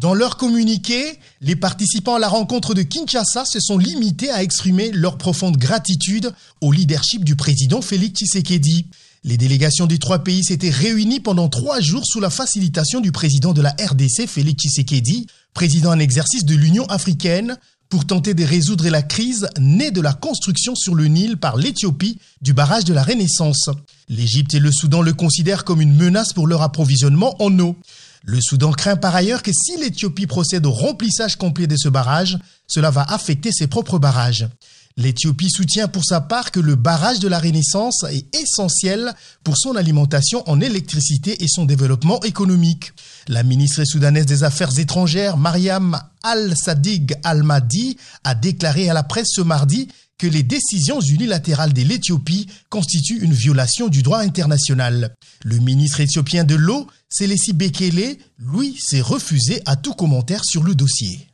Dans leur communiqué, les participants à la rencontre de Kinshasa se sont limités à exprimer leur profonde gratitude au leadership du président Félix Tshisekedi. Les délégations des trois pays s'étaient réunies pendant trois jours sous la facilitation du président de la RDC, Félix Tshisekedi, président en exercice de l'Union africaine, pour tenter de résoudre la crise née de la construction sur le Nil par l'Éthiopie du barrage de la Renaissance. L'Égypte et le Soudan le considèrent comme une menace pour leur approvisionnement en eau. Le Soudan craint par ailleurs que si l'Éthiopie procède au remplissage complet de ce barrage, cela va affecter ses propres barrages. L'Éthiopie soutient pour sa part que le barrage de la Renaissance est essentiel pour son alimentation en électricité et son développement économique. La ministre soudanaise des Affaires étrangères, Mariam Al-Sadig Al-Mahdi, a déclaré à la presse ce mardi que les décisions unilatérales de l'Éthiopie constituent une violation du droit international. Le ministre éthiopien de l'eau, Selesi Bekele, lui, s'est refusé à tout commentaire sur le dossier.